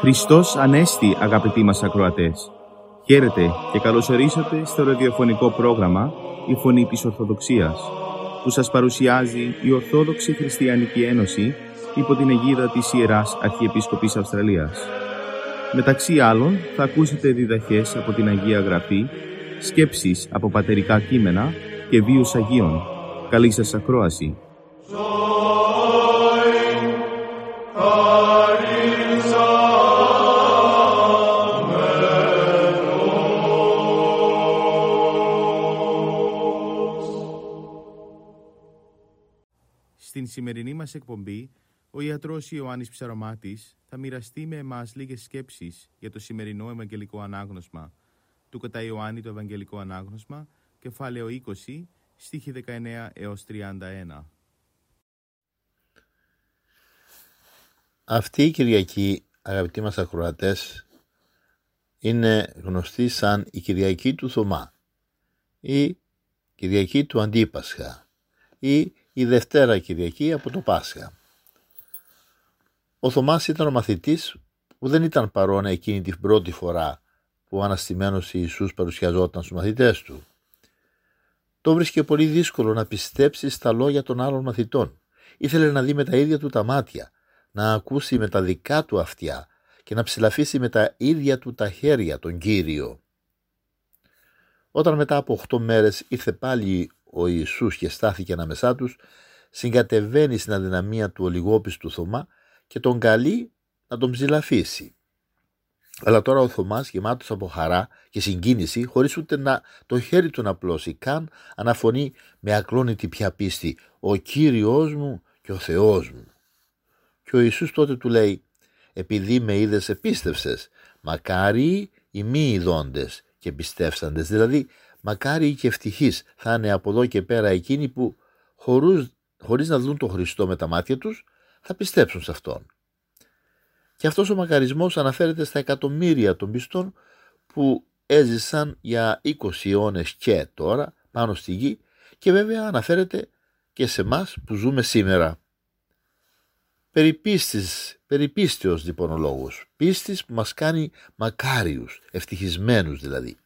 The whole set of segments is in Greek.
Χριστός Ανέστη αγαπητοί μας ακροατές. Χαίρετε και καλωσορίσατε στο ραδιοφωνικό πρόγραμμα «Η Φωνή της Ορθοδοξίας» που σας παρουσιάζει η Ορθόδοξη Χριστιανική Ένωση υπό την αιγίδα της Ιεράς Αρχιεπίσκοπης Αυστραλίας. Μεταξύ άλλων θα ακούσετε διδαχές από την Αγία Γραφή, σκέψεις από πατερικά κείμενα και βίους Αγίων. Καλή σας ακρόαση. Στην σημερινή μας εκπομπή, ο ιατρός Ιωάννης Ψαρωμάτης θα μοιραστεί με εμάς λίγες σκέψεις για το σημερινό Ευαγγελικό Ανάγνωσμα του κατά Ιωάννη το Ευαγγελικό Ανάγνωσμα, κεφάλαιο 20, στίχη 19 έως 31. Αυτή η Κυριακή, αγαπητοί μας ακροατές, είναι γνωστή σαν η Κυριακή του Θωμά ή Κυριακή του Αντίπασχα ή η Δευτέρα Κυριακή από το Πάσχα. Ο Θωμάς ήταν ο μαθητής που δεν ήταν παρόν εκείνη την πρώτη φορά που ο Αναστημένος Ιησούς παρουσιαζόταν στους μαθητές του. Το βρίσκε πολύ δύσκολο να πιστέψει στα λόγια των άλλων μαθητών. Ήθελε να δει με τα ίδια του τα μάτια, να ακούσει με τα δικά του αυτιά και να ψηλαφίσει με τα ίδια του τα χέρια τον Κύριο. Όταν μετά από 8 μέρες ήρθε πάλι ο Ιησούς και στάθηκε ανάμεσά τους, συγκατεβαίνει στην αδυναμία του ολιγόπιστου Θωμά και τον καλεί να τον ψηλαφίσει. Αλλά τώρα ο Θωμάς γεμάτος από χαρά και συγκίνηση, χωρίς ούτε να το χέρι του να πλώσει καν, αναφωνεί με ακλόνητη πια πίστη «Ο Κύριος μου και ο Θεός μου». Και ο Ιησούς τότε του λέει «Επειδή με είδες επίστευσες, μακάρι οι μη ειδώντες και πιστεύσαντες, δηλαδή μακάρι και ευτυχείς θα είναι από εδώ και πέρα εκείνοι που χωρούς, χωρίς να δουν τον Χριστό με τα μάτια τους θα πιστέψουν σε Αυτόν. Και αυτός ο μακαρισμός αναφέρεται στα εκατομμύρια των πιστών που έζησαν για 20 αιώνες και τώρα πάνω στη γη και βέβαια αναφέρεται και σε μας που ζούμε σήμερα. Περιπίστης, περιπίστεως λοιπόν ο λόγος, πίστης που μας κάνει μακάριους, ευτυχισμένους δηλαδή.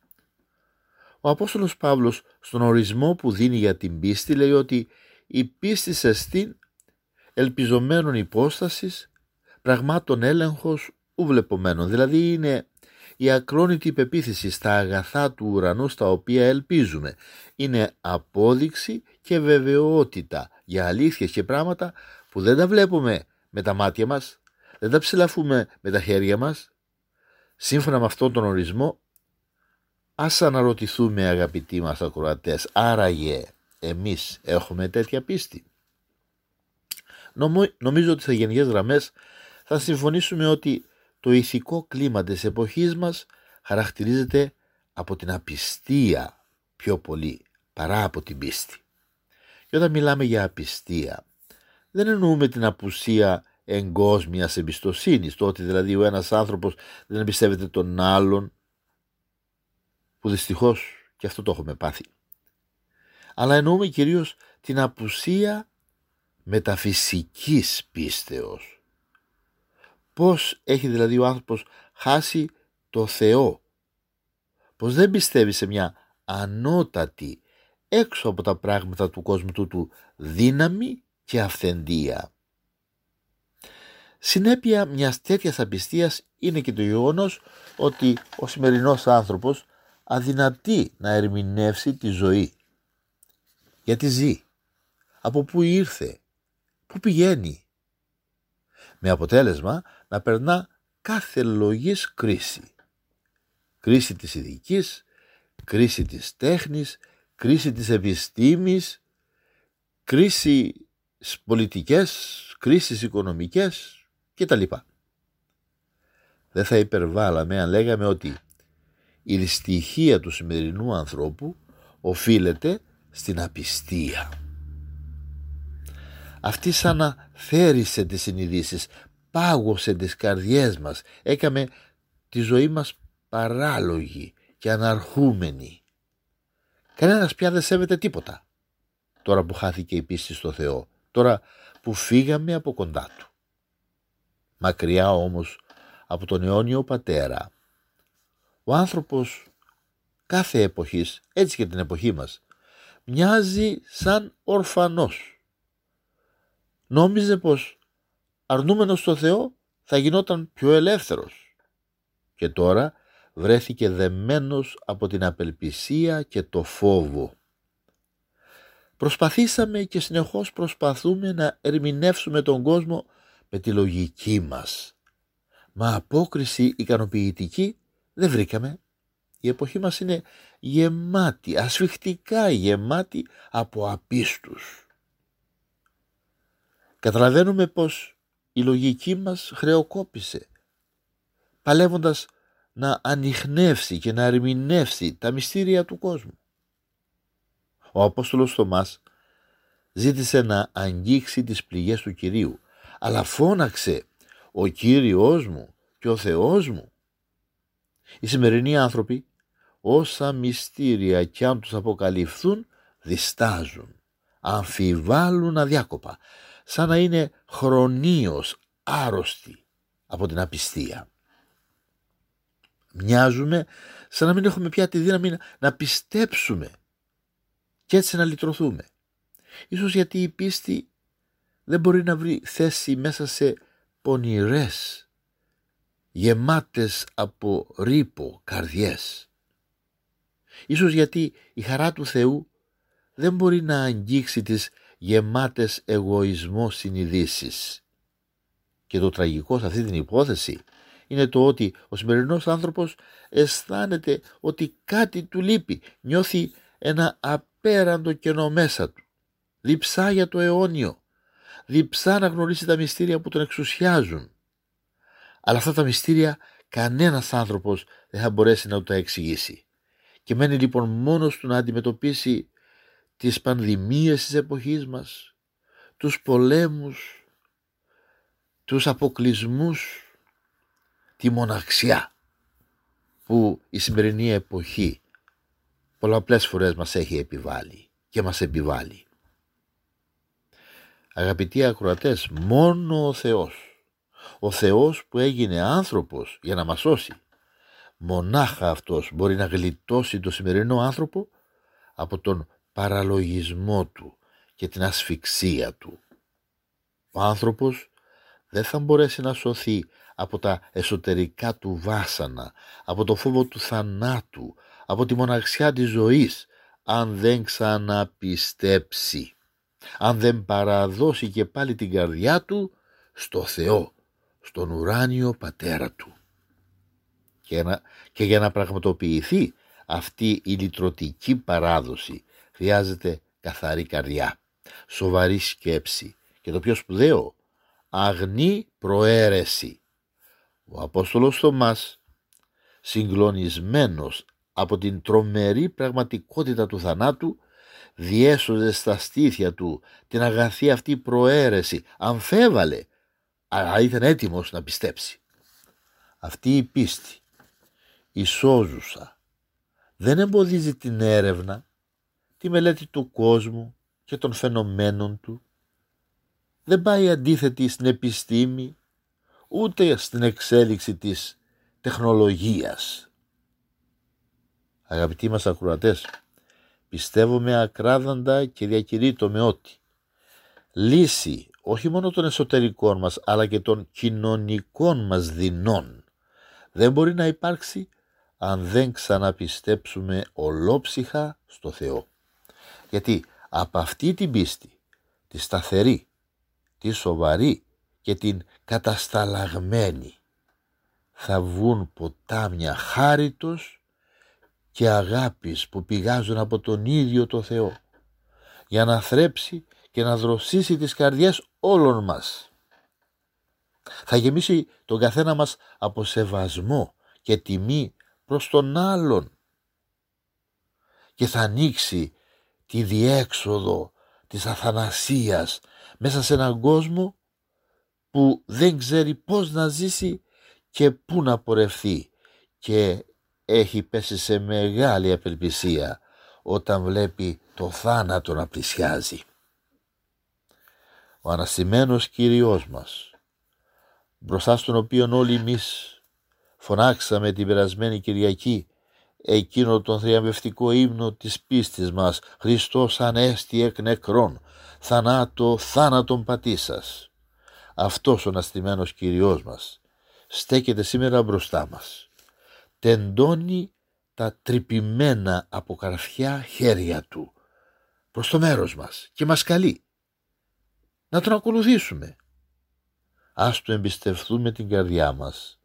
Ο Απόστολος Παύλος στον ορισμό που δίνει για την πίστη λέει ότι η πίστη σε στήν ελπιζομένων υπόστασης πραγμάτων έλεγχος ουβλεπομένων. Δηλαδή είναι η ακρόνητη πεποίθηση στα αγαθά του ουρανού στα οποία ελπίζουμε. Είναι απόδειξη και βεβαιότητα για αλήθειες και πράγματα που δεν τα βλέπουμε με τα μάτια μας, δεν τα ψηλαφούμε με τα χέρια μας. Σύμφωνα με αυτόν τον ορισμό Ας αναρωτηθούμε αγαπητοί μας ακροατές, άραγε εμείς έχουμε τέτοια πίστη; Νομίζω ότι σε γενικές γραμμές θα συμφωνήσουμε ότι το ηθικό κλίμα της εποχής μας χαρακτηρίζεται από την απιστία πιο πολύ παρά από την πίστη. Και όταν μιλάμε για απιστία δεν εννοούμε την απουσία εγκόσμιας εμπιστοσύνης, το ότι δηλαδή ο ένας άνθρωπος δεν εμπιστεύεται τον άλλον που δυστυχώς και αυτό το έχουμε πάθει. Αλλά εννοούμε κυρίως την απουσία μεταφυσικής πίστεως. Πώς έχει δηλαδή ο άνθρωπος χάσει το Θεό; Πως δεν πιστεύει σε μια ανώτατη έξω από τα πράγματα του κόσμου του, του δύναμη και αυθεντία; Συνέπεια μιας τέτοιας απιστίας είναι και το γεγονός ότι ο σημερινός άνθρωπος αδυνατεί να ερμηνεύσει τη ζωή. Γιατί ζει. Από πού ήρθε. Πού πηγαίνει; Με αποτέλεσμα να περνά κάθε λογής κρίση. Κρίση της ειδικής, κρίση της τέχνης, κρίση της επιστήμης, κρίση πολιτικές, κρίσεις οικονομικές κτλ. Δεν θα υπερβάλαμε αν λέγαμε ότι η δυστυχία του σημερινού ανθρώπου οφείλεται στην απιστία. Αυτή σαν να θέρισε τις συνειδήσεις, πάγωσε τις καρδιές μας, έκαμε τη ζωή μας παράλογοι και αναρχούμενοι. Κανένας πια δεν σέβεται τίποτα. Τώρα που χάθηκε η πίστη στο Θεό, τώρα που φύγαμε από κοντά Του. Μακριά όμως από τον αιώνιο πατέρα, ο άνθρωπος κάθε εποχής, έτσι και την εποχή μας, μοιάζει σαν ορφανός. Νόμιζε πως αρνούμενος στο Θεό θα γινόταν πιο ελεύθερος. Και τώρα βρέθηκε δεμένος από την απελπισία και το φόβο. Προσπαθήσαμε και συνεχώς προσπαθούμε να ερμηνεύσουμε τον κόσμο με τη λογική μας. Μα απόκριση ικανοποιητική δεν βρήκαμε. Η εποχή μας είναι γεμάτη, ασφιχτικά γεμάτη από απίστους. Καταλαβαίνουμε πως η λογική μας χρεοκόπησε, παλεύοντας να ανοιχνεύσει και να ερμηνεύσει τα μυστήρια του κόσμου. Ο Απόστολος Θωμάς ζήτησε να αγγίξει τις πληγές του Κυρίου, αλλά φώναξε «Ο Κύριος μου και ο Θεός μου». Οι σημερινοί άνθρωποι, όσα μυστήρια κι αν τους αποκαλυφθούν, διστάζουν, αμφιβάλλουν αδιάκοπα, σαν να είναι χρονίως άρρωστοι από την απιστία. Μοιάζουμε σαν να μην έχουμε πια τη δύναμη να πιστέψουμε και έτσι να λυτρωθούμε. Ίσως γιατί η πίστη δεν μπορεί να βρει θέση μέσα σε πονηρές, γεμάτες από ρήπο καρδιές. Ίσως γιατί η χαρά του Θεού δεν μπορεί να αγγίξει τις γεμάτες εγωισμό συνειδήσεις. Και το τραγικό σε αυτή την υπόθεση είναι το ότι ο σημερινός άνθρωπος αισθάνεται ότι κάτι του λείπει, νιώθει ένα απέραντο κενό μέσα του. Διψά για το αιώνιο, διψά να γνωρίσει τα μυστήρια που τον εξουσιάζουν. Αλλά αυτά τα μυστήρια κανένας άνθρωπος δεν θα μπορέσει να του τα εξηγήσει. Και μένει λοιπόν μόνος του να αντιμετωπίσει τις πανδημίες της εποχής μας, τους πολέμους, τους αποκλεισμούς, τη μοναξιά που η σημερινή εποχή πολλαπλές φορές μας έχει επιβάλει και μας επιβάλλει. Αγαπητοί ακροατές, μόνο ο Θεός, ο Θεός που έγινε άνθρωπος για να μας σώσει, μονάχα αυτός μπορεί να γλιτώσει το σημερινό άνθρωπο από τον παραλογισμό του και την ασφυξία του. Ο άνθρωπος δεν θα μπορέσει να σωθεί από τα εσωτερικά του βάσανα, από το φόβο του θανάτου, από τη μοναξιά της ζωής, αν δεν ξαναπιστέψει, αν δεν παραδώσει και πάλι την καρδιά του στο Θεό, στον ουράνιο πατέρα του. Και, να, και για να πραγματοποιηθεί αυτή η λυτρωτική παράδοση χρειάζεται καθαρή καρδιά, σοβαρή σκέψη και το πιο σπουδαίο, αγνή προαίρεση. Ο Απόστολος Θωμάς, συγκλονισμένος από την τρομερή πραγματικότητα του θανάτου, διέσωζε στα στήθια του την αγαθή αυτή προαίρεση, αμφέβαλε, αλλά ήταν έτοιμος να πιστέψει. Αυτή η πίστη, η σώζουσα, δεν εμποδίζει την έρευνα, τη μελέτη του κόσμου και των φαινομένων του. Δεν πάει αντίθετη στην επιστήμη, ούτε στην εξέλιξη της τεχνολογίας. Αγαπητοί μας ακροατές, πιστεύουμε ακράδαντα και διακηρύττω με ότι λύση όχι μόνο των εσωτερικών μας αλλά και των κοινωνικών μας δεινών δεν μπορεί να υπάρξει αν δεν ξαναπιστέψουμε ολόψυχα στο Θεό. Γιατί από αυτή την πίστη, τη σταθερή, τη σοβαρή και την κατασταλαγμένη θα βγουν ποτάμια χάριτος και αγάπης που πηγάζουν από τον ίδιο το Θεό για να θρέψει και να δροσίσει τις καρδιές όλων μας. Θα γεμίσει τον καθένα μας από σεβασμό και τιμή προς τον άλλον και θα ανοίξει τη διέξοδο της αθανασίας μέσα σε έναν κόσμο που δεν ξέρει πώς να ζήσει και πού να πορευθεί και έχει πέσει σε μεγάλη απελπισία όταν βλέπει το θάνατο να πλησιάζει. Ο αναστημένος Κύριος μας, μπροστά στον οποίο όλοι εμείς φωνάξαμε την περασμένη Κυριακή εκείνο τον θριαμβευτικό ύμνο της πίστης μας «Χριστός ανέστη εκ νεκρών, θανάτο θάνατον πατήσας». Αυτός ο αναστημένος Κυριός μας στέκεται σήμερα μπροστά μας. Τεντώνει τα τρυπημένα από καρφιά χέρια του προς το μέρος μας και μας καλεί να τον ακολουθήσουμε. Ας του εμπιστευτούμε την καρδιά μας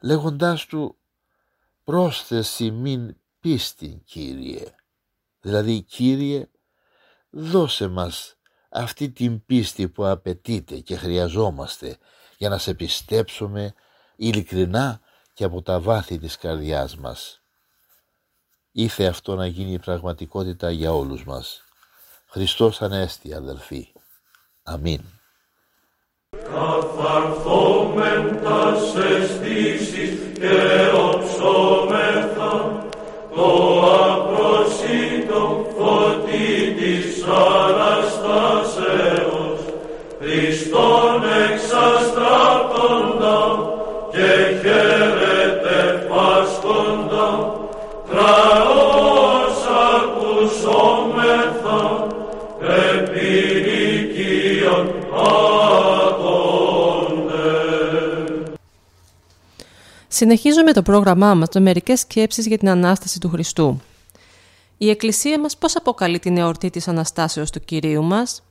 λέγοντάς του πρόσθεση μην πίστη Κύριε. Δηλαδή Κύριε δώσε μας αυτή την πίστη που απαιτείται και χρειαζόμαστε για να σε πιστέψουμε ειλικρινά και από τα βάθη της καρδιάς μας. Ήθε αυτό να γίνει πραγματικότητα για όλους μας. Χριστός Ανέστη αδελφοί. Αμήν. Καθαρθόμεν τας αισθήσεις και οψόμεθα το απροσίτο φωτί της Αναστάσεως Χριστόν Συνεχίζουμε το πρόγραμμά μας με μερικές σκέψεις για την Ανάσταση του Χριστού. Η Εκκλησία μας πώς αποκαλεί την εορτή της Αναστάσεως του Κυρίου μας;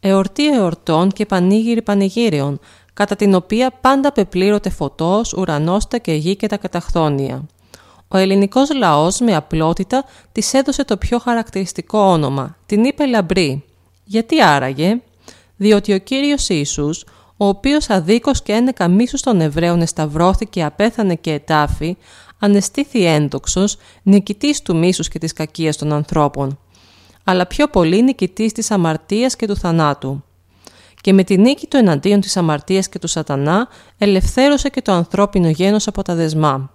Εορτή εορτών και πανήγυρη πανηγύριων, κατά την οποία πάντα πεπλήρωτε φωτός, ουρανόστα και γη και τα καταχθόνια. Ο ελληνικός λαός με απλότητα της έδωσε το πιο χαρακτηριστικό όνομα, την είπε λαμπρή. Γιατί άραγε; Διότι ο Κύριος Ιησούς, ο οποίος αδίκως και ένεκα μίσους των Εβραίων εσταυρώθηκε, απέθανε και ετάφη, ανεστήθη έντοξος, νικητής του μίσους και της κακίας των ανθρώπων, αλλά πιο πολύ νικητής της αμαρτίας και του θανάτου. Και με τη νίκη του εναντίον της αμαρτίας και του σατανά, ελευθέρωσε και το ανθρώπινο γένος από τα δεσμά.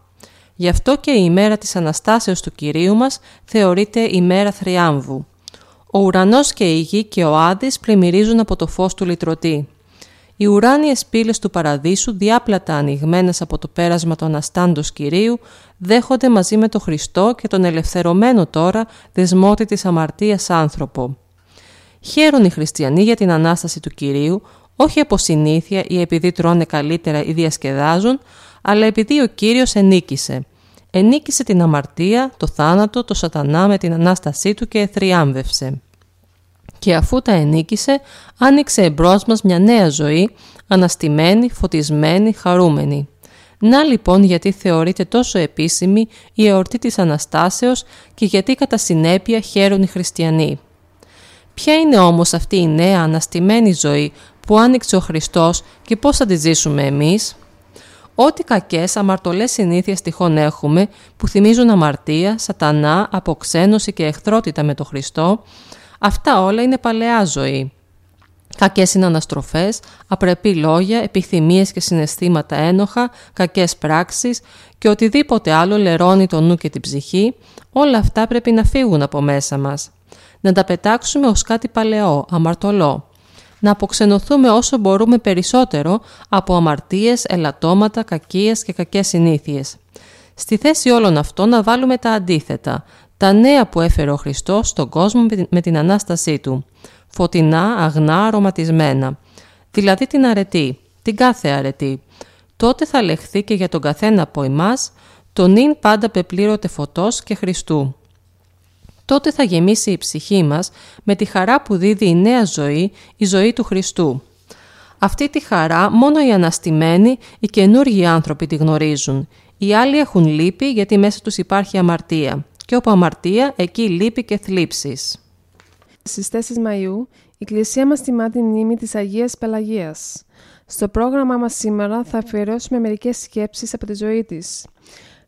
Γι' αυτό και η ημέρα της Αναστάσεως του Κυρίου μας θεωρείται ημέρα θριάμβου. Ο ουρανός και η γη και ο Άδης πλημμυρίζουν από το φως του λυτρωτή. Οι ουράνιες πύλες του παραδείσου, διάπλατα ανοιγμένες από το πέρασμα των αστάντος Κυρίου, δέχονται μαζί με τον Χριστό και τον ελευθερωμένο τώρα δεσμότη της αμαρτίας άνθρωπο. Χαίρουν οι χριστιανοί για την Ανάσταση του Κυρίου, όχι από συνήθεια ή επειδή τρώνε καλύτερα ή διασκεδάζουν, αλλά επειδή ο Κύριος ενίκησε. Ενίκησε την αμαρτία, το θάνατο, το σατανά με την Ανάστασή του και εθριάμβευσε και αφού τα ενίκησε, άνοιξε εμπρός μας μια νέα ζωή, αναστημένη, φωτισμένη, χαρούμενη. Να λοιπόν γιατί θεωρείται τόσο επίσημη η εορτή της Αναστάσεως και γιατί κατά συνέπεια χαίρουν οι χριστιανοί. Ποια είναι όμως αυτή η νέα αναστημένη ζωή που άνοιξε ο Χριστός και πώς θα τη ζήσουμε εμείς; Ό,τι κακές αμαρτωλές συνήθειες τυχόν έχουμε που θυμίζουν αμαρτία, σατανά, αποξένωση και εχθρότητα με τον Χριστό, Αυτά όλα είναι παλαιά ζωή. Κακές είναι αναστροφές, απρεπή λόγια, επιθυμίες και συναισθήματα ένοχα, κακές πράξεις και οτιδήποτε άλλο λερώνει το νου και την ψυχή, όλα αυτά πρέπει να φύγουν από μέσα μας. Να τα πετάξουμε ως κάτι παλαιό, αμαρτωλό. Να αποξενωθούμε όσο μπορούμε περισσότερο από αμαρτίες, ελαττώματα, κακίες και κακές συνήθειες. Στη θέση όλων αυτών να βάλουμε τα αντίθετα, τα νέα που έφερε ο Χριστός στον κόσμο με την Ανάστασή Του, φωτεινά, αγνά, αρωματισμένα, δηλαδή την αρετή, την κάθε αρετή. Τότε θα λεχθεί και για τον καθένα από εμάς, το νυν πάντα πεπλήρωτε φωτός και Χριστού. Τότε θα γεμίσει η ψυχή μας με τη χαρά που δίδει η νέα ζωή, η ζωή του Χριστού. Αυτή τη χαρά μόνο οι αναστημένοι, οι καινούργιοι άνθρωποι τη γνωρίζουν. Οι άλλοι έχουν λύπη γιατί μέσα τους υπάρχει αμαρτία και όπου αμαρτία, εκεί λύπη και θλίψεις. Στις 4 Μαΐου, η Εκκλησία μας τιμά την μνήμη της Αγίας Πελαγίας. Στο πρόγραμμά μας σήμερα θα αφιερώσουμε μερικές σκέψεις από τη ζωή της.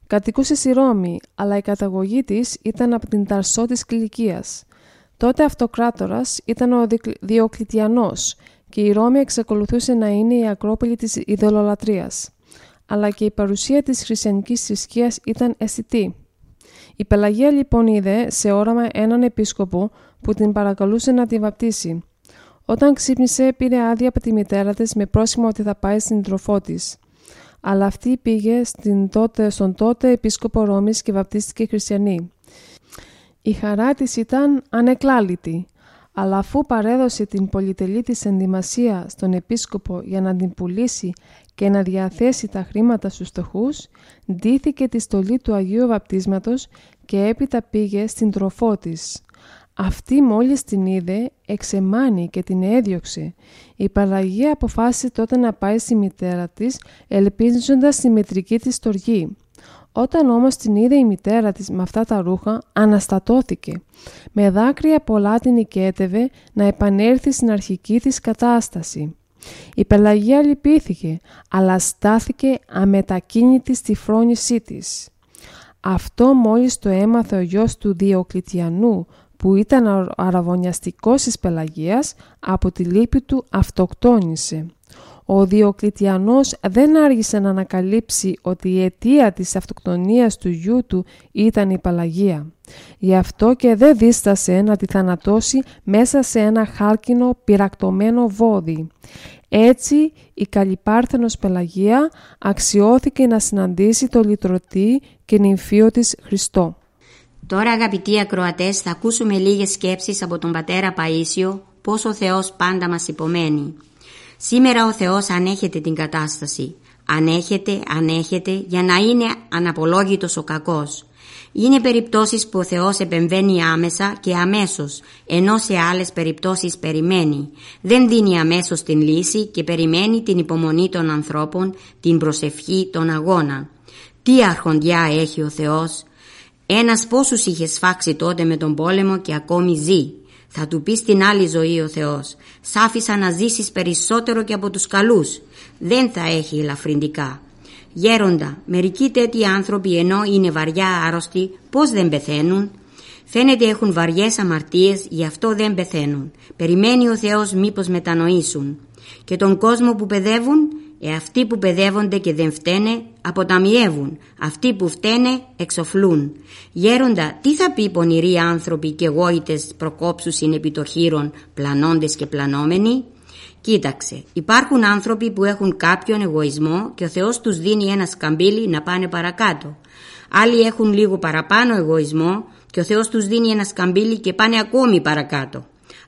Κατοικούσε στη Ρώμη, αλλά η καταγωγή της ήταν από την Ταρσό της Κιλικίας. Τότε αυτοκράτορας ήταν ο Διοκλητιανός και η Ρώμη εξακολουθούσε να είναι η ακρόπολη της ιδεολολατρίας. αλλά και η παρουσία της χριστιανικής θρησκείας ήταν αισθητή. Η Πελαγία λοιπόν είδε σε όραμα έναν επίσκοπο που την παρακαλούσε να τη βαπτίσει. Όταν ξύπνησε πήρε άδεια από τη μητέρα της με πρόσημο ότι θα πάει στην τροφό της. Αλλά αυτή πήγε στην τότε, στον τότε επίσκοπο Ρώμης και βαπτίστηκε χριστιανή. Η χαρά της ήταν ανεκλάλητη, αλλά αφού παρέδωσε την πολυτελή της ενδυμασία στον επίσκοπο για να την πουλήσει και να διαθέσει τα χρήματα στους στοχούς, ντύθηκε τη στολή του Αγίου Βαπτίσματος και έπειτα πήγε στην τροφό της. Αυτή μόλις την είδε, εξεμάνει και την έδιωξε. Η Παλαγία αποφάσισε τότε να πάει στη μητέρα της, ελπίζοντας τη μετρική της στοργή. Όταν όμως την είδε η μητέρα της με αυτά τα ρούχα, αναστατώθηκε. Με δάκρυα πολλά την οικέτευε να επανέλθει στην αρχική της κατάσταση. Η Πελαγία λυπήθηκε, αλλά στάθηκε αμετακίνητη στη φρόνησή της. Αυτό μόλις το έμαθε ο γιος του Διοκλητιανού, που ήταν αραβωνιαστικός της Πελαγίας, από τη λύπη του αυτοκτόνησε. Ο Διοκλητιανός δεν άργησε να ανακαλύψει ότι η αιτία της αυτοκτονίας του γιού του ήταν η Παλαγία. Γι' αυτό και δεν δίστασε να τη θανατώσει μέσα σε ένα χάλκινο πυρακτωμένο βόδι. Έτσι η Καλυπάρθενος Πελαγία αξιώθηκε να συναντήσει το λυτρωτή και νυμφίο της Χριστό. Τώρα αγαπητοί ακροατές θα ακούσουμε λίγες σκέψεις από τον πατέρα Παΐσιο πώς ο Θεός πάντα μας υπομένει. Σήμερα ο Θεός ανέχεται την κατάσταση. Ανέχεται, ανέχεται για να είναι αναπολόγητος ο κακός. Είναι περιπτώσεις που ο Θεός επεμβαίνει άμεσα και αμέσως, ενώ σε άλλες περιπτώσεις περιμένει. Δεν δίνει αμέσως την λύση και περιμένει την υπομονή των ανθρώπων, την προσευχή, τον αγώνα. Τι αρχοντιά έχει ο Θεός; Ένας πόσους είχε σφάξει τότε με τον πόλεμο και ακόμη ζει. Θα του πει στην άλλη ζωή ο Θεός «Σ' άφησα να ζήσεις περισσότερο και από τους καλούς. Δεν θα έχει ελαφρυντικά». Γέροντα, μερικοί τέτοιοι άνθρωποι ενώ είναι βαριά άρρωστοι, πώς δεν πεθαίνουν; Φαίνεται έχουν βαριές αμαρτίες, γι' αυτό δεν πεθαίνουν. Περιμένει ο Θεός μήπως μετανοήσουν. Και τον κόσμο που παιδεύουν ε, αυτοί που παιδεύονται και δεν φταίνε αποταμιεύουν, αυτοί που φταίνε εξοφλούν. Γέροντα, τι θα πει πονηροί άνθρωποι και γόητες προκόψους είναι επί το χείρον, πλανώντες και πλανόμενοι; Κοίταξε, υπάρχουν άνθρωποι που έχουν κάποιον εγωισμό και ο Θεός τους δίνει ένα σκαμπίλι να πάνε παρακάτω. Άλλοι έχουν λίγο παραπάνω εγωισμό και ο Θεός τους δίνει ένα σκαμπίλι και πάνε ακόμη παρακάτω.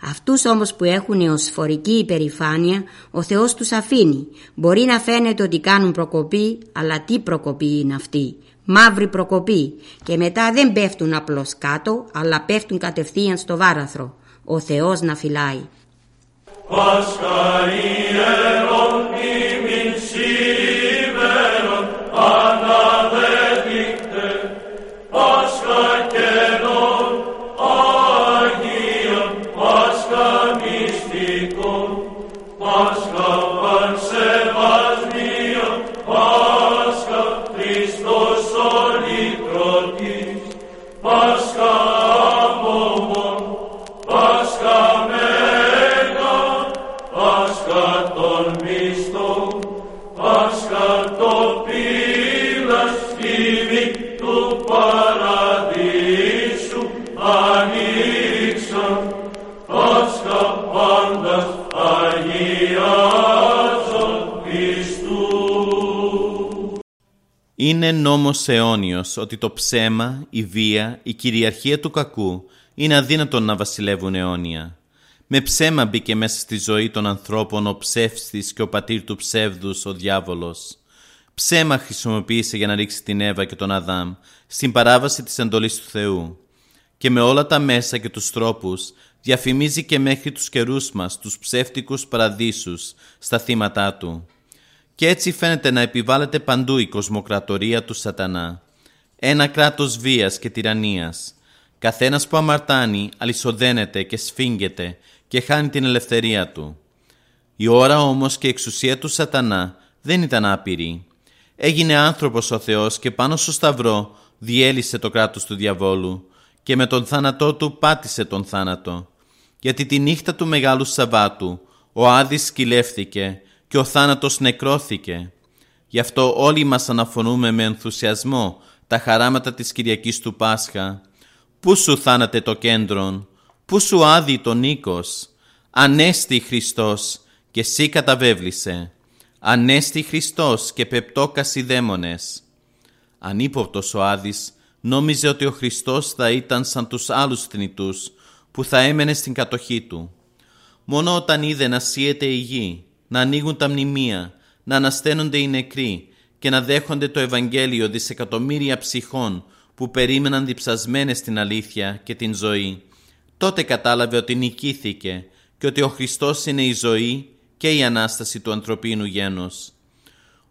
Αυτούς όμως που έχουν εωσφορική υπερηφάνεια, ο Θεός τους αφήνει. Μπορεί να φαίνεται ότι κάνουν προκοπή, αλλά τι προκοπή είναι αυτή; Μαύρη προκοπή και μετά δεν πέφτουν απλώς κάτω, αλλά πέφτουν κατευθείαν στο βάραθρο. Ο Θεός να φυλάει. Pascalie omnia αιώνιος ότι το ψέμα, η βία, η κυριαρχία του κακού είναι αδύνατον να βασιλεύουν αιώνια. Με ψέμα μπήκε μέσα στη ζωή των ανθρώπων ο ψεύστης και ο πατήρ του ψεύδους, ο διάβολος. Ψέμα χρησιμοποίησε για να ρίξει την Εύα και τον Αδάμ στην παράβαση της εντολής του Θεού. Και με όλα τα μέσα και τους τρόπους διαφημίζει και μέχρι τους καιρούς μας τους ψεύτικους παραδείσους στα θύματα του. Και έτσι φαίνεται να επιβάλλεται παντού η κοσμοκρατορία του σατανά. Ένα κράτος βίας και τυραννίας. Καθένας που αμαρτάνει αλυσοδένεται και σφίγγεται και χάνει την ελευθερία του. Η ώρα όμως και η εξουσία του σατανά δεν ήταν άπειρη. Έγινε άνθρωπος ο Θεός και πάνω στο σταυρό διέλυσε το κράτος του διαβόλου και με τον θάνατό του πάτησε τον θάνατο. Γιατί τη νύχτα του Μεγάλου Σαββάτου ο Άδης σκυλεύθηκε και ο θάνατος νεκρώθηκε. Γι' αυτό όλοι μας αναφωνούμε με ενθουσιασμό τα χαράματα της Κυριακής του Πάσχα. Πού σου θάνατε το κέντρον, πού σου άδει το νίκος. Ανέστη Χριστός και σύ καταβέβλησε. Ανέστη Χριστός και πεπτόκας οι δαίμονες. Ανύποπτος ο Άδης νόμιζε ότι ο Χριστός θα ήταν σαν τους άλλους θνητούς που θα έμενε στην κατοχή του. Μόνο όταν είδε να σύεται η γη, να ανοίγουν τα μνημεία, να ανασταίνονται οι νεκροί και να δέχονται το Ευαγγέλιο δισεκατομμύρια ψυχών που περίμεναν διψασμένες την αλήθεια και την ζωή, τότε κατάλαβε ότι νικήθηκε και ότι ο Χριστός είναι η ζωή και η Ανάσταση του ανθρωπίνου γένους.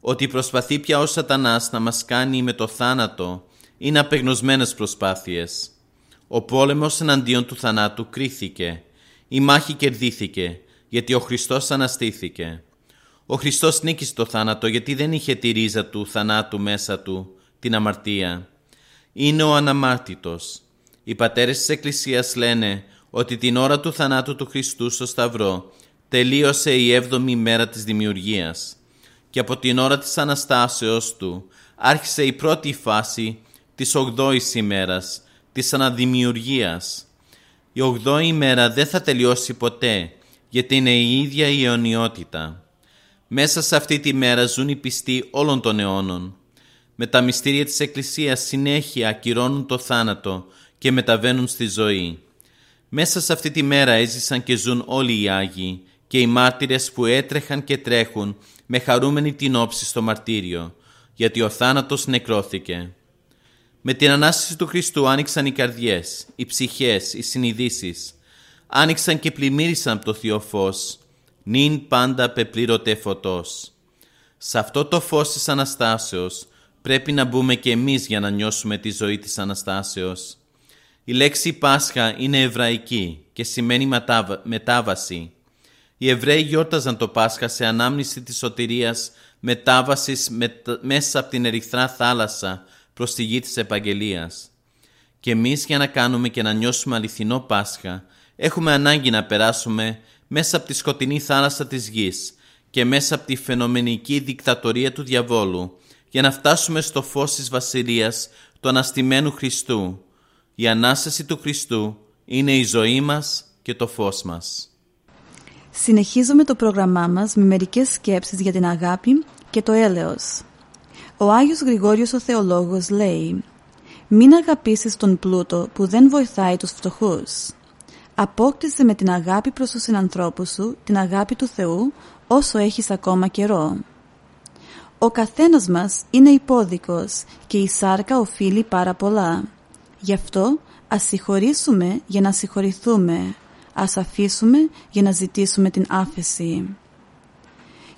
Ότι προσπαθεί πια ο σατανάς να μας κάνει με το θάνατο είναι απεγνωσμένες προσπάθειες. Ο πόλεμος εναντίον του θανάτου κρίθηκε. Η μάχη κερδίθηκε γιατί ο Χριστός αναστήθηκε. Ο Χριστός νίκησε το θάνατο γιατί δεν είχε τη ρίζα του θανάτου μέσα του, την αμαρτία. Είναι ο αναμάρτητος. Οι πατέρες της Εκκλησίας λένε ότι την ώρα του θανάτου του Χριστού στο Σταυρό τελείωσε η έβδομη μέρα της δημιουργίας και από την ώρα της Αναστάσεως του άρχισε η πρώτη φάση της ογδόης ημέρας, της αναδημιουργίας. Η ογδόη ημέρα δεν θα τελειώσει ποτέ γιατί είναι η ίδια η αιωνιότητα. Μέσα σε αυτή τη μέρα ζουν οι πιστοί όλων των αιώνων. Με τα μυστήρια της Εκκλησίας συνέχεια ακυρώνουν το θάνατο και μεταβαίνουν στη ζωή. Μέσα σε αυτή τη μέρα έζησαν και ζουν όλοι οι Άγιοι και οι μάρτυρες που έτρεχαν και τρέχουν με χαρούμενη την όψη στο μαρτύριο, γιατί ο θάνατος νεκρώθηκε. Με την Ανάσταση του Χριστού άνοιξαν οι καρδιές, οι ψυχές, οι συνειδήσεις. Άνοιξαν και πλημμύρισαν από το Θείο Φως, νυν πάντα πεπλήρωτε φωτός. Σε αυτό το φως της Αναστάσεως πρέπει να μπούμε και εμείς για να νιώσουμε τη ζωή της Αναστάσεως. Η λέξη Πάσχα είναι εβραϊκή και σημαίνει μετάβαση. Οι Εβραίοι γιόρταζαν το Πάσχα σε ανάμνηση της σωτηρίας μετάβασης μέσα από την ερυθρά θάλασσα προς τη γη της Επαγγελίας. Και εμείς για να κάνουμε και να νιώσουμε αληθινό Πάσχα έχουμε ανάγκη να περάσουμε μέσα από τη σκοτεινή θάλασσα της γης και μέσα από τη φαινομενική δικτατορία του διαβόλου για να φτάσουμε στο φως της Βασιλείας του Αναστημένου Χριστού. Η Ανάσταση του Χριστού είναι η ζωή μας και το φως μας. Συνεχίζουμε το πρόγραμμά μας με μερικές σκέψεις για την αγάπη και το έλεος. Ο Άγιος Γρηγόριος ο Θεολόγος λέει «Μην αγαπήσεις τον πλούτο που δεν βοηθάει τους φτωχούς. Απόκτησε με την αγάπη προς τους συνανθρώπους σου την αγάπη του Θεού όσο έχεις ακόμα καιρό». Ο καθένας μας είναι υπόδικος και η σάρκα οφείλει πάρα πολλά. Γι' αυτό ας συγχωρήσουμε για να συγχωρηθούμε. Ας αφήσουμε για να ζητήσουμε την άφεση.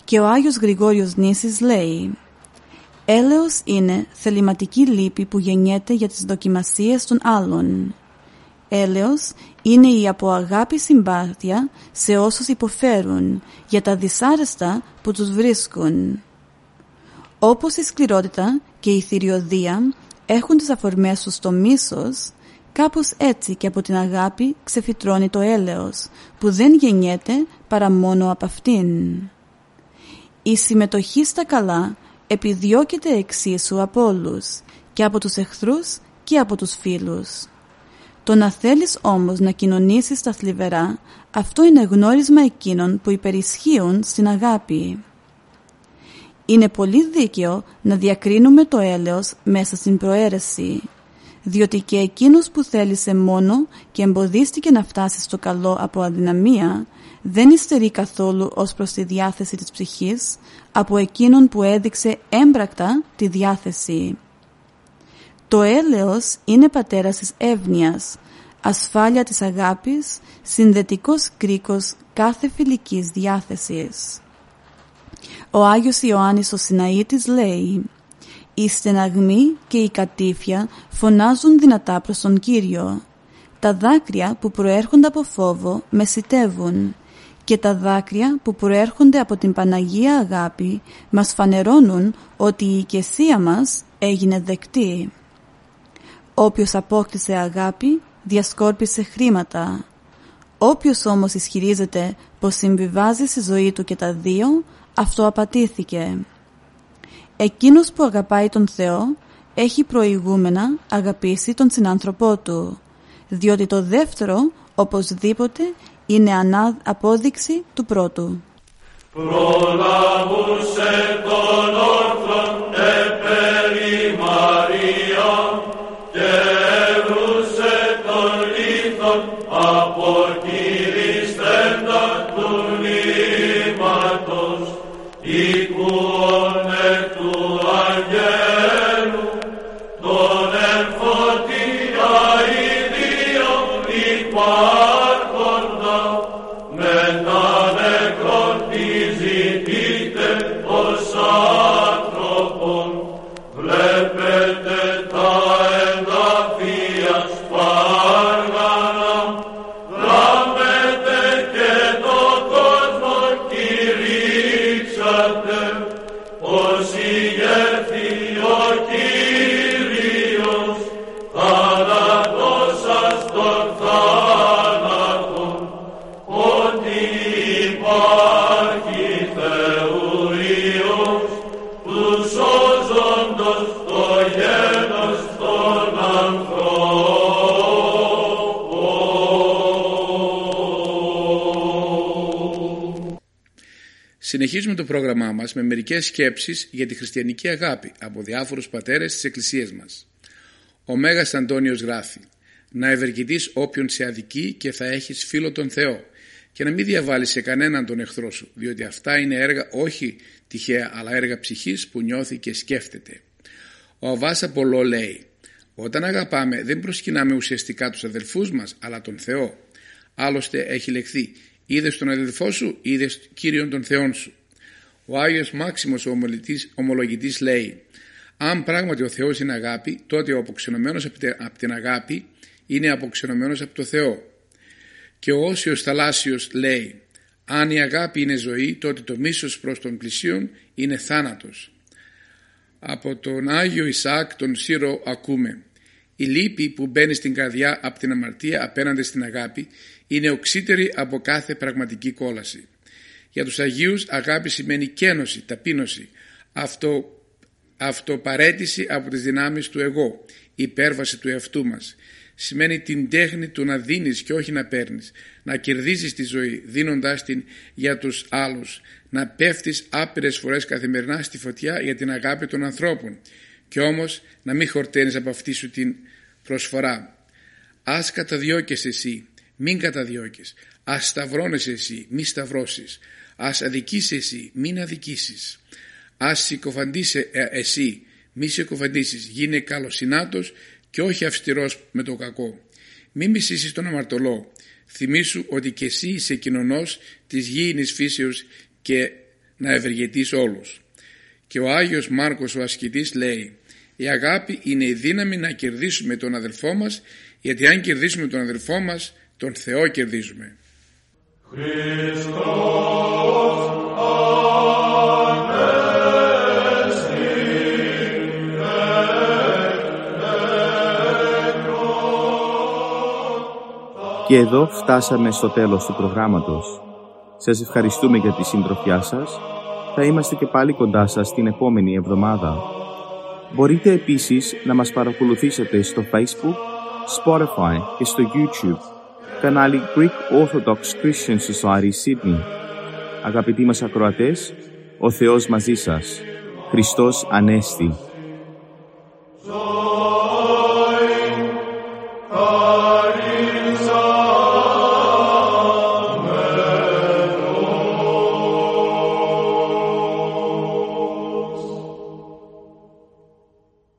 Και ο Άγιος Γρηγόριος Νήσης λέει Έλεος είναι θεληματική λύπη που γεννιέται για τις δοκιμασίες των άλλων. Έλεος είναι η από αγάπη συμπάθεια σε όσους υποφέρουν για τα δυσάρεστα που τους βρίσκουν. Όπως η σκληρότητα και η θηριωδία έχουν τις αφορμές τους στο μίσος, κάπως έτσι και από την αγάπη ξεφυτρώνει το έλεος που δεν γεννιέται παρά μόνο από αυτήν. Η συμμετοχή στα καλά επιδιώκεται εξίσου από όλους και από τους εχθρούς και από τους φίλους. Το να θέλεις όμως να κοινωνήσεις τα θλιβερά, αυτό είναι γνώρισμα εκείνων που υπερισχύουν στην αγάπη. Είναι πολύ δίκαιο να διακρίνουμε το έλεος μέσα στην προαίρεση, διότι και εκείνος που θέλησε μόνο και εμποδίστηκε να φτάσει στο καλό από αδυναμία, δεν υστερεί καθόλου ως προς τη διάθεση της ψυχής από εκείνον που έδειξε έμπρακτα τη διάθεση. Το έλεος είναι πατέρας της εύνοιας, ασφάλεια της αγάπης, συνδετικός κρίκος κάθε φιλικής διάθεσης. Ο Άγιος Ιωάννης ο Σιναήτης λέει «Η στεναγμή και η κατήφια φωνάζουν δυνατά προς τον Κύριο. Τα δάκρυα που προέρχονται από φόβο μεσητεύουν και τα δάκρυα που προέρχονται από την Παναγία Αγάπη μας φανερώνουν ότι η οικεσία μας έγινε δεκτή. Όποιος απόκτησε αγάπη διασκόρπισε χρήματα. Όποιος όμως ισχυρίζεται πως συμβιβάζει στη ζωή του και τα δύο, αυτό απατήθηκε. Εκείνος που αγαπάει τον Θεό έχει προηγούμενα αγαπήσει τον συνάνθρωπό του, διότι το δεύτερο οπωσδήποτε είναι ανά απόδειξη του πρώτου. Προλάβουσε τον όρθρον Συνεχίζουμε το πρόγραμμά μας με μερικές σκέψεις για τη χριστιανική αγάπη από διάφορους πατέρες της Εκκλησίας μας. Ο Μέγας Αντώνιος γράφει «Να ευεργετείς όποιον σε αδικεί και θα έχεις φίλο τον Θεό και να μην διαβάλεις σε κανέναν τον εχθρό σου, διότι αυτά είναι έργα όχι τυχαία, αλλά έργα ψυχής που νιώθει και σκέφτεται». Ο Αβάς Απολό λέει «Όταν αγαπάμε δεν προσκυνάμε ουσιαστικά τους αδελφούς μας, αλλά τον Θεό. Άλλωστε έχει λεχθεί «Είδες τον αδελφό σου, είδες Κύριον των Θεών σου». Ο Άγιος Μάξιμος ο ομολογητής, ομολογητής λέει «Αν πράγματι ο Θεός είναι αγάπη, τότε ο αποξενωμένος από τε- από την αγάπη είναι αποξενωμένος από το Θεό». Και ο Όσιος Θαλάσσιος λέει «Αν η αγάπη είναι ζωή, τότε το μίσος προς τον πλησίον είναι θάνατος». Από τον Άγιο Ισαάκ τον Σύρο ακούμε «Η λύπη που μπαίνει στην καρδιά από την αμαρτία απέναντι στην αγάπη είναι οξύτερη από κάθε πραγματική κόλαση». Για τους Αγίους αγάπη σημαίνει κένωση, ταπείνωση, αυτο, αυτοπαρέτηση από τις δυνάμεις του εγώ, υπέρβαση του εαυτού μας. Σημαίνει την τέχνη του να δίνεις και όχι να παίρνεις, να κερδίζεις τη ζωή δίνοντάς την για τους άλλους, να πέφτεις άπειρες φορές καθημερινά στη φωτιά για την αγάπη των ανθρώπων και όμως να μην χορταίνεις από αυτή σου την προσφορά. Ας καταδιώκεις εσύ, μην καταδιώκεις. Ας σταυρώνεσαι εσύ, μη σταυρώσεις. Ας αδικείς εσύ, μην αδικήσεις. Ας συκοφαντήσει εσύ, μη συκοφαντήσεις. Γίνε καλοσυνάτος και όχι αυστηρός με το κακό. Μη μισήσεις τον αμαρτωλό. Θυμήσου ότι και εσύ είσαι κοινωνός της γήινης φύσεως και να ευεργετείς όλους. Και ο Άγιος Μάρκος ο ασκητής λέει «Η αγάπη είναι η δύναμη να κερδίσουμε τον αδελφό μας γιατί αν κερδίσουμε τον αδελφό μας τον Θεό κερδίζουμε». Και εδώ φτάσαμε στο τέλος του προγράμματος. Σας ευχαριστούμε για τη συντροφιά σας. Θα είμαστε και πάλι κοντά σας την επόμενη εβδομάδα. Μπορείτε επίσης να μας παρακολουθήσετε στο Facebook, Spotify και στο YouTube. Κανάλι Greek Orthodox Christian Society Sydney. Αγαπητοί μας ακροατές, ο Θεός μαζί σας. Χριστός Ανέστη.